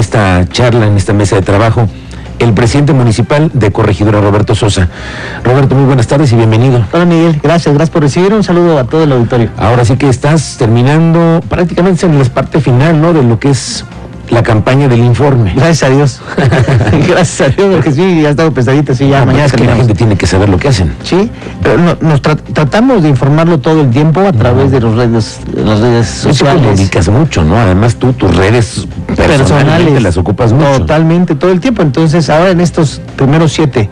esta charla, en esta mesa de trabajo, el presidente municipal de Corregidora, Roberto Sosa. Roberto, muy buenas tardes y bienvenido. Hola Miguel, gracias, gracias por recibir. Un saludo a todo el auditorio. Ahora sí que estás terminando prácticamente en la parte final, ¿no? De lo que es la campaña del informe. Gracias a Dios. Gracias a Dios, porque sí, ya ha estado pesadito, sí, ya No, mañana es que la gente tiene que saber lo que hacen. Sí, pero no- nos tra- tratamos de informarlo todo el tiempo a través de los redes, las redes Tú sociales. dedicas mucho, ¿no? Además tú tus redes personales personales. las ocupas mucho. Totalmente, todo el tiempo. Entonces, ahora en estos primeros siete,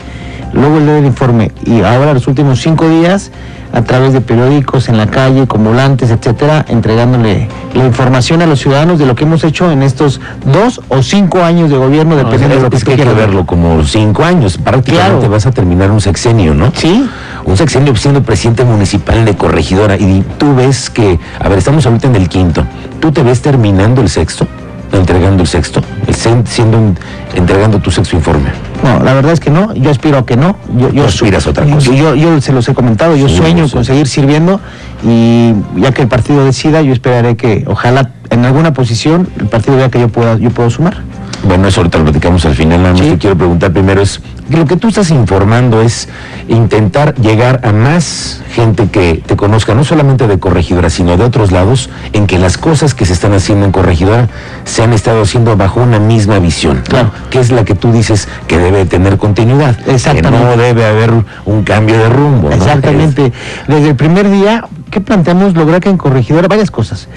luego el del informe y ahora los últimos cinco días, a través de periódicos, en la calle, con volantes, etcétera, entregándole la información a los ciudadanos de lo que hemos hecho en estos dos o cinco años de gobierno, No, dependiendo de lo que es que hay que verlo como cinco años. Prácticamente Claro. vas a terminar un sexenio, ¿no? Sí, Un sexenio siendo presidente municipal de corregidora. Y tú ves que, a ver, estamos ahorita en el quinto. ¿Tú te ves terminando el sexto? Entregando el sexto, el siendo un- entregando tu sexto informe. No, la verdad es que no. Yo aspiro a que no. Yo, yo Tú aspiras a otra cosa. Yo, yo se los he comentado. Yo Sí, sueño sí. con seguir sirviendo y ya que el partido decida, yo esperaré que, ojalá, en alguna posición el partido vea que yo pueda, yo puedo sumar. Bueno, eso ahorita lo platicamos al final. Nada más Sí. te quiero preguntar primero es, lo que tú estás informando es intentar llegar a más gente que te conozca, no solamente de Corregidora, sino de otros lados, en que las cosas que se están haciendo en Corregidora se han estado haciendo bajo una misma visión, ¿no? Claro. que es la que tú dices que debe tener continuidad, Exactamente. que no debe haber un cambio de rumbo. ¿no? Exactamente. Desde el primer día, ¿qué planteamos? Lograr que en Corregidora varias cosas.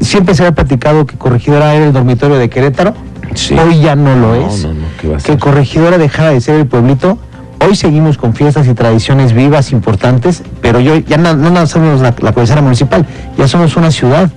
Siempre se había platicado que Corregidora era el dormitorio de Querétaro. Sí. Hoy ya no lo No, es. no, no, ¿qué va a que? Corregidora dejara de ser el pueblito. Hoy seguimos con fiestas y tradiciones vivas, importantes, pero yo ya no, no somos la, la cabecera municipal, ya somos una ciudad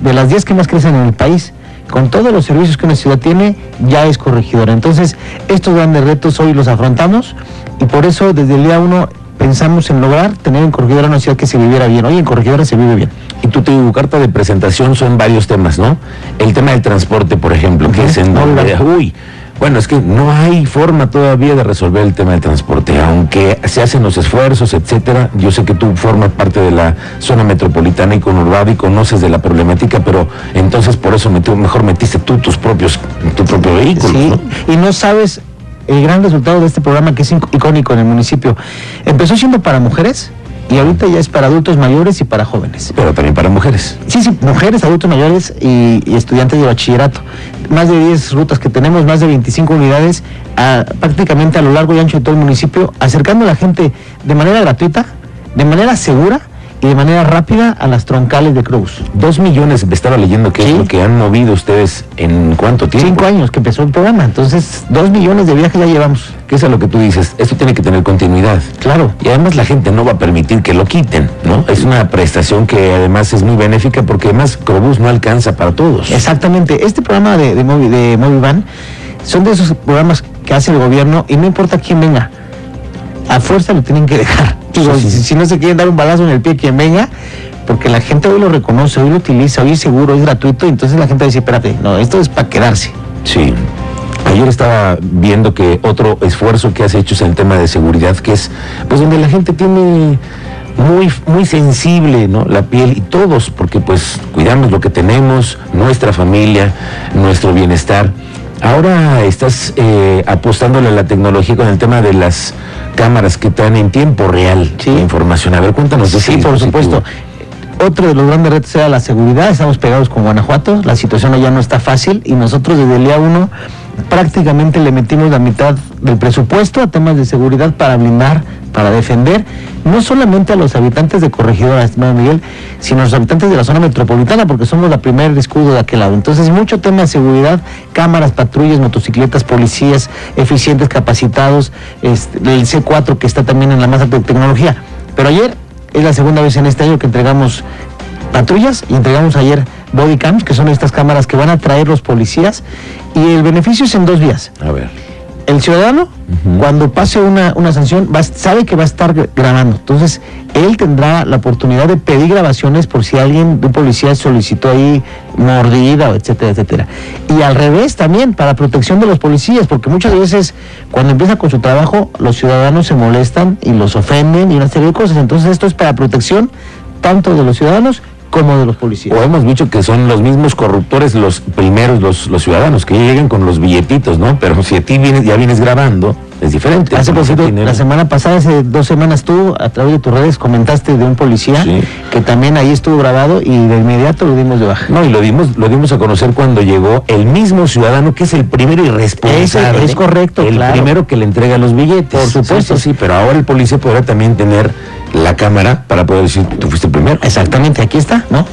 de las 10 que más crecen en el país. Con todos los servicios que una ciudad tiene, ya es corregidora. Entonces, estos grandes retos hoy los afrontamos y por eso desde el día uno pensamos en lograr tener en Corregidora una ciudad que se viviera bien. Hoy en Corregidora se vive bien. Y tu, tu carta de presentación son varios temas, ¿no? El tema del transporte, por ejemplo, que es en donde, uy, bueno, es que no hay forma todavía de resolver el tema del transporte, aunque se hacen los esfuerzos, etcétera. Yo sé que tú formas parte de la zona metropolitana y conurbada y conoces de la problemática, pero entonces por eso metí- mejor metiste tú tus propios, tu propio vehículo, Sí, ¿no? y no sabes el gran resultado de este programa que es icónico en el municipio. Empezó siendo para mujeres y ahorita ya es para adultos mayores y para jóvenes. Pero también para mujeres. Sí, sí, mujeres, adultos mayores y, y estudiantes de bachillerato. Más de 10 rutas que tenemos, más de 25 unidades, a- prácticamente a lo largo y ancho de todo el municipio, acercando a la gente de manera gratuita, de manera segura y de manera rápida a las troncales de Cruz. Dos millones, me estaba leyendo que Sí. es lo que han movido ustedes en cuánto tiempo. Cinco años que empezó el programa, entonces dos millones de viajes ya llevamos. ¿Qué es a lo que tú dices? Esto tiene que tener continuidad. Claro. Y además la gente no va a permitir que lo quiten, ¿no? Es una prestación que además es muy benéfica porque además Crobús no alcanza para todos. Exactamente. Este programa de, de, Movi- de Movivan son de esos programas que hace el gobierno y no importa quién venga, a fuerza lo tienen que dejar. Digo, Sí, sí. Si, si no se quieren dar un balazo en el pie quien venga, porque la gente hoy lo reconoce, hoy lo utiliza, hoy es seguro, es gratuito, entonces la gente decir, espérate, no, esto es para quedarse. Sí. Ayer estaba viendo que otro esfuerzo que has hecho es el tema de seguridad, que es pues donde la gente tiene muy, muy sensible, ¿no? La piel y todos, porque pues cuidamos lo que tenemos, nuestra familia, nuestro bienestar. Ahora estás eh, apostándole a la tecnología con el tema de las cámaras que traen en tiempo real Sí. la información. A ver, cuéntanos de Sí, por supuesto. Otro de los grandes retos era la seguridad. Estamos pegados con Guanajuato. La situación allá no está fácil y nosotros desde el día uno prácticamente le metimos la mitad del presupuesto a temas de seguridad para blindar, para defender, no solamente a los habitantes de Corregidora, estimado Miguel, sino a los habitantes de la zona metropolitana, porque somos la primer escudo de aquel lado. Entonces, mucho tema de seguridad, cámaras, patrullas, motocicletas, policías eficientes, capacitados, este, el C4 que está también en la más alta tecnología. Pero ayer es la segunda vez en este año que entregamos patrullas y entregamos ayer body cams, que son estas cámaras que van a traer los policías. Y el beneficio es en dos vías. A ver. El ciudadano, cuando pase una, una sanción, va, sabe que va a estar gra- grabando. Entonces, él tendrá la oportunidad de pedir grabaciones por si alguien de un policía solicitó ahí mordida, etcétera, etcétera. Y al revés también, para protección de los policías, porque muchas veces cuando empieza con su trabajo, los ciudadanos se molestan y los ofenden y una serie de cosas. Entonces, esto es para protección tanto de los ciudadanos como de los policías. O hemos dicho que son los mismos corruptores los primeros, los, los ciudadanos, que llegan con los billetitos, ¿no? Pero si a ti vienes, ya vienes grabando, es diferente. Hace poquito, la semana pasada, hace dos semanas, tú a través de tus redes comentaste de un policía Sí. que también ahí estuvo grabado y de inmediato lo dimos de baja. No, y lo dimos, lo dimos a conocer cuando llegó el mismo ciudadano que es el primero irresponsable. Ese es correcto, El claro. primero que le entrega los billetes. Por supuesto. Sí, sí, sí, pero ahora el policía podrá también tener la cámara para poder decir, tú fuiste el primero. Exactamente, aquí está, ¿no?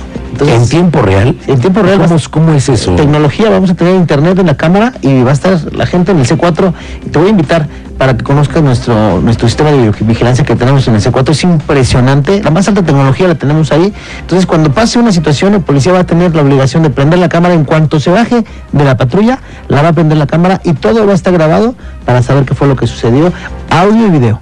en tiempo real. en tiempo real ¿Cómo, cómo es eso? tecnología, vamos a tener internet en la cámara y va a estar la gente en el C4. Y te voy a invitar para que conozcas nuestro, nuestro sistema de vigilancia que tenemos en el C4. Es impresionante, la más alta tecnología la tenemos ahí. Entonces, cuando pase una situación, el policía va a tener la obligación de prender la cámara en cuanto se baje de la patrulla, la va a prender la cámara y todo va a estar grabado para saber qué fue lo que sucedió, audio y video,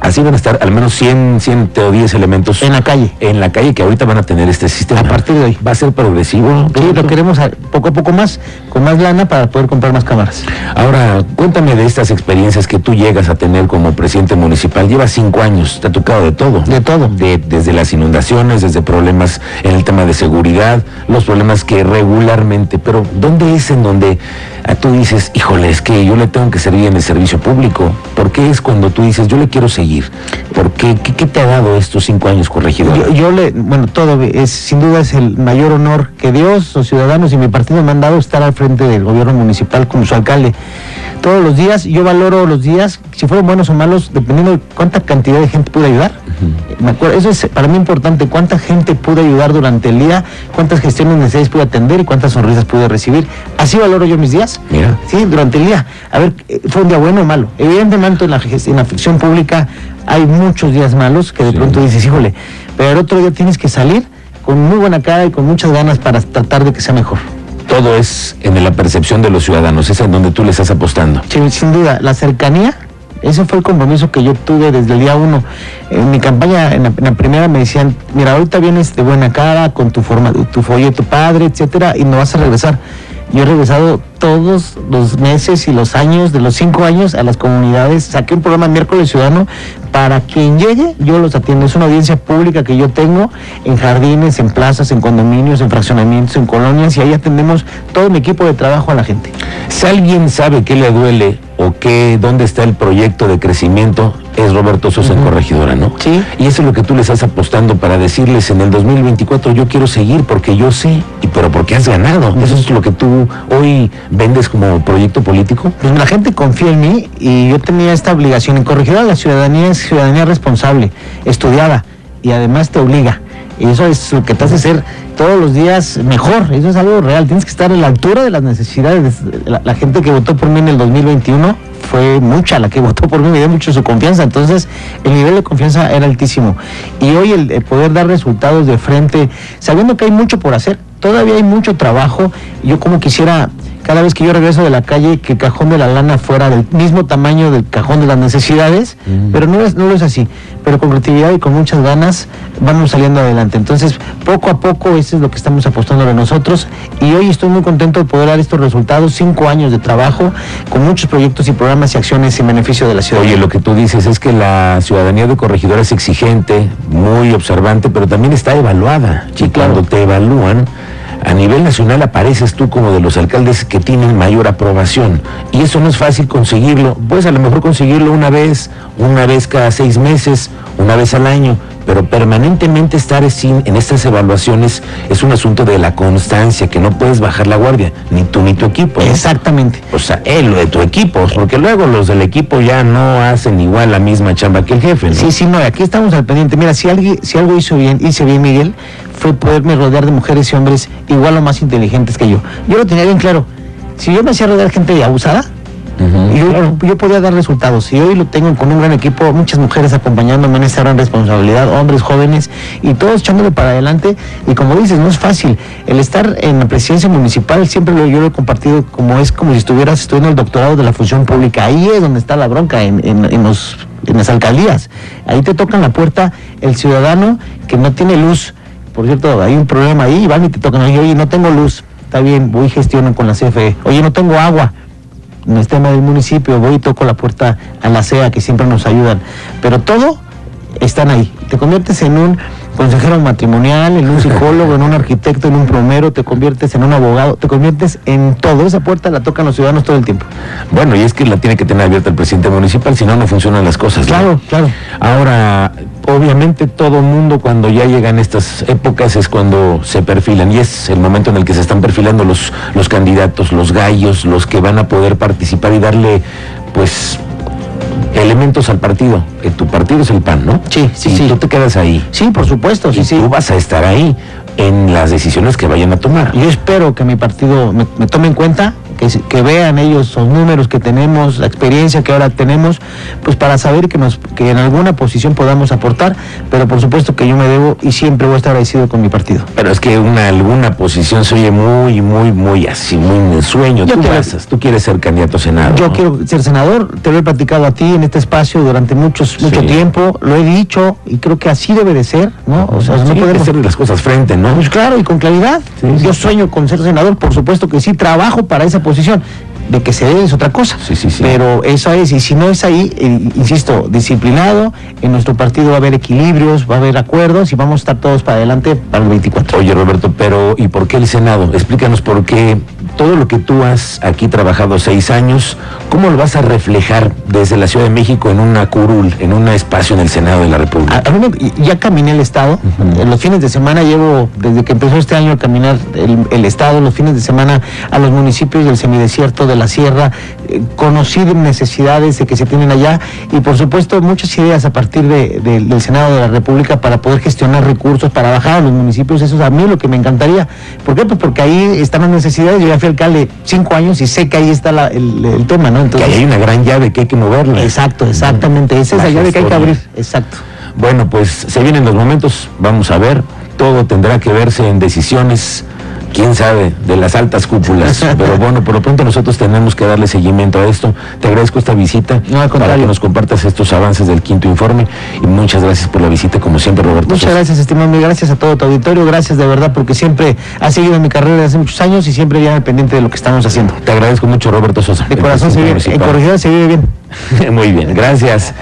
Así van a estar al menos 100, 100 o 10 elementos en la calle. en la calle que ahorita van a tener este sistema. A partir de hoy. Va a ser progresivo. Sí, lo queremos a- poco a poco más, con más lana para poder comprar más cámaras. Ahora, cuéntame de estas experiencias que tú llegas a tener como presidente municipal. Llevas cinco años, te ha tocado de todo. De todo. De- desde las inundaciones, desde problemas en el tema de seguridad, los problemas que regularmente, pero ¿dónde es en donde tú dices, híjole, es que yo le tengo que servir en el servicio público? ¿Por qué es cuando tú dices, yo le quiero seguir? ¿Por qué? ¿Qué, te ha dado estos cinco años, corregidor? Yo, yo le, bueno, todo es, sin duda es el mayor honor que Dios, los ciudadanos y mi partido me han dado estar al frente del gobierno municipal como su alcalde. Todos los días, yo valoro los días, si fueron buenos o malos, dependiendo de cuánta cantidad de gente pude ayudar. Me acuerdo, eso es para mí importante, cuánta gente pude ayudar durante el día, cuántas gestiones necesarias pude atender y cuántas sonrisas pude recibir. Así valoro yo mis días. Mira. Sí, durante el día. A ver, eh, ¿fue un día bueno o malo? Evidentemente en la, en la ficción pública hay muchos días malos que de Sí. pronto dices, híjole, pero el otro día tienes que salir con muy buena cara y con muchas ganas para tratar de que sea mejor. Todo es en la percepción de los ciudadanos, es en donde tú le estás apostando. Sin, sin duda, la cercanía, ese fue el compromiso que yo tuve desde el día uno. En mi campaña, en la, primera, me decían, mira, ahorita vienes de buena cara, con tu forma, tu folleto padre, etcétera, y no vas a regresar. Yo he regresado todos los meses y los años, de los cinco años, a las comunidades. Saqué un programa miércoles ciudadano para quien llegue, yo los atiendo. Es una audiencia pública que yo tengo en jardines, en plazas, en condominios, en fraccionamientos, en colonias, y ahí atendemos todo mi equipo de trabajo a la gente. Si alguien sabe qué le duele o qué, dónde está el proyecto de crecimiento, es Roberto Sosa en Corregidora, ¿no? Sí. Y eso es lo que tú le estás apostando para decirles en el 2024, yo quiero seguir porque yo sé, y pero porque has ganado. Eso es lo que tú hoy vendes como proyecto político. Pues la gente confía en mí y yo tenía esta obligación. En Corregidora la ciudadanía es ciudadanía responsable, estudiada y además te obliga. Y eso es lo que te hace ser todos los días mejor. Eso es algo real. Tienes que estar a la altura de las necesidades. La, la gente que votó por mí en el 2021 fue mucha la que votó por mí, me dio mucho su confianza. Entonces, el nivel de confianza era altísimo. Y hoy el, el poder dar resultados de frente, sabiendo que hay mucho por hacer, todavía hay mucho trabajo. Yo como quisiera, cada vez que yo regreso de la calle, que el cajón de la lana fuera del mismo tamaño del cajón de las necesidades, Mm. pero no es, no lo es así. Pero con creatividad y con muchas ganas vamos saliendo adelante. Entonces, poco a poco, eso es lo que estamos apostando de nosotros. Y hoy estoy muy contento de poder dar estos resultados, cinco años de trabajo, con muchos proyectos y programas y acciones en beneficio de la ciudad. Oye, lo que tú dices es que la ciudadanía de Corregidora es exigente, muy observante, pero también está evaluada. Sí, y claro. cuando te evalúan, a nivel nacional apareces tú como de los alcaldes que tienen mayor aprobación. Y eso no es fácil conseguirlo. Puedes a lo mejor conseguirlo una vez, una vez cada seis meses, una vez al año, pero permanentemente estar sin- en estas evaluaciones es un asunto de la constancia, que no puedes bajar la guardia, ni tú ni tu equipo. ¿no? Exactamente. O sea, él, lo de tu equipo, porque luego los del equipo ya no hacen igual la misma chamba que el jefe, ¿no? Sí, sí, no, aquí estamos al pendiente. Mira, si, alguien, si algo hizo bien, hice bien, Miguel, fue poderme rodear de mujeres y hombres igual o más inteligentes que yo. Yo lo tenía bien claro. Si yo me hacía rodear gente abusada, yo, yo podía dar resultados. Y hoy lo tengo con un gran equipo, muchas mujeres acompañándome en esta gran responsabilidad, hombres jóvenes, y todos echándole para adelante. Y como dices, no es fácil. El estar en la presidencia municipal, siempre lo, yo lo he compartido como es como si estuvieras estudiando el doctorado de la función pública. Ahí es donde está la bronca, en, en- en los, en las alcaldías. Ahí te tocan la puerta el ciudadano que no tiene luz. Por cierto, hay un problema ahí, y van y te tocan, oye, oye, no tengo luz. Está bien, voy y gestiono con la CFE. Oye, no tengo agua no es tema del municipio, voy y toco la puerta a la CEA que siempre nos ayudan, pero todo están ahí. Te conviertes en un consejero matrimonial, en un psicólogo, en un arquitecto, en un plomero, te conviertes en un abogado, te conviertes en todo. Esa puerta la tocan los ciudadanos todo el tiempo. Bueno, y es que la tiene que tener abierta el presidente municipal, si no, no funcionan las cosas. ¿no? Claro, claro. Ahora, obviamente todo mundo cuando ya llegan estas épocas es cuando se perfilan y es el momento en el que se están perfilando los, los candidatos, los gallos, los que van a poder participar y darle, pues, elementos al partido. Que tu partido es el PAN, ¿no? Sí, sí, y sí. tú te quedas ahí. Sí, por supuesto, sí, y sí. tú vas a estar ahí en las decisiones que vayan a tomar. Yo espero que mi partido me, me tome en cuenta, que, que vean ellos los números que tenemos, la experiencia que ahora tenemos, pues para saber que, nos, que en alguna posición podamos aportar, pero por supuesto que yo me debo y siempre voy a estar agradecido con mi partido. Pero es que una alguna posición se oye muy, muy, muy así, muy en el sueño. Yo tú, quiero- tú quieres ser candidato a Senado. Yo ¿no? quiero ser senador, te lo he platicado a ti en este espacio durante muchos, mucho Sí. tiempo, lo he dicho y creo que así debe de ser, ¿no? O sea, Sí, no podemos... hacer las cosas frente, ¿no? Pues claro, y con claridad. Sí, sí. Yo sueño con ser senador, por supuesto que sí, trabajo para esa posición. De que se dé es otra cosa. Sí, sí, sí. Pero eso es, y si no es ahí, eh, insisto, disciplinado, en nuestro partido va a haber equilibrios, va a haber acuerdos y vamos a estar todos para adelante para el 24. Oye, Roberto, pero ¿y por qué el Senado? Explícanos por qué todo lo que tú has aquí trabajado seis años, ¿cómo lo vas a reflejar desde la Ciudad de México en una curul, en un espacio en el Senado de la República? a mí me- ya caminé el estado. En los fines de semana llevo, desde que empezó este año a caminar el, el estado, los fines de semana a los municipios del semidesierto, de la sierra, eh, conocí de necesidades de que se tienen allá y por supuesto muchas ideas a partir de- de- del Senado de la República para poder gestionar recursos, para bajar a los municipios. Eso es a mí lo que me encantaría. ¿Por qué? Pues porque ahí están las necesidades. Yo ya fui alcalde cinco años y sé que ahí está la- el, el tema, ¿no? que Entonces, ahí hay una gran llave que hay que moverla. exacto, exactamente. Esa es la La llave que hay que abrir. Exacto. Bueno, pues se vienen los momentos, vamos a ver, todo tendrá que verse en decisiones, quién sabe, de las altas cúpulas. Pero bueno, por lo pronto nosotros tenemos que darle seguimiento a esto. Te agradezco esta visita No, al para que nos compartas estos avances del quinto informe y muchas gracias por la visita, como siempre, Roberto. Muchas Sosa. gracias, estimado. Gracias a todo tu auditorio. Gracias de verdad porque siempre has seguido mi carrera desde hace muchos años y siempre ya pendiente de lo que estamos haciendo. Te agradezco mucho, Roberto Sosa. De el corazón se vive, en municipal. corregidora se vive bien. Muy bien, gracias.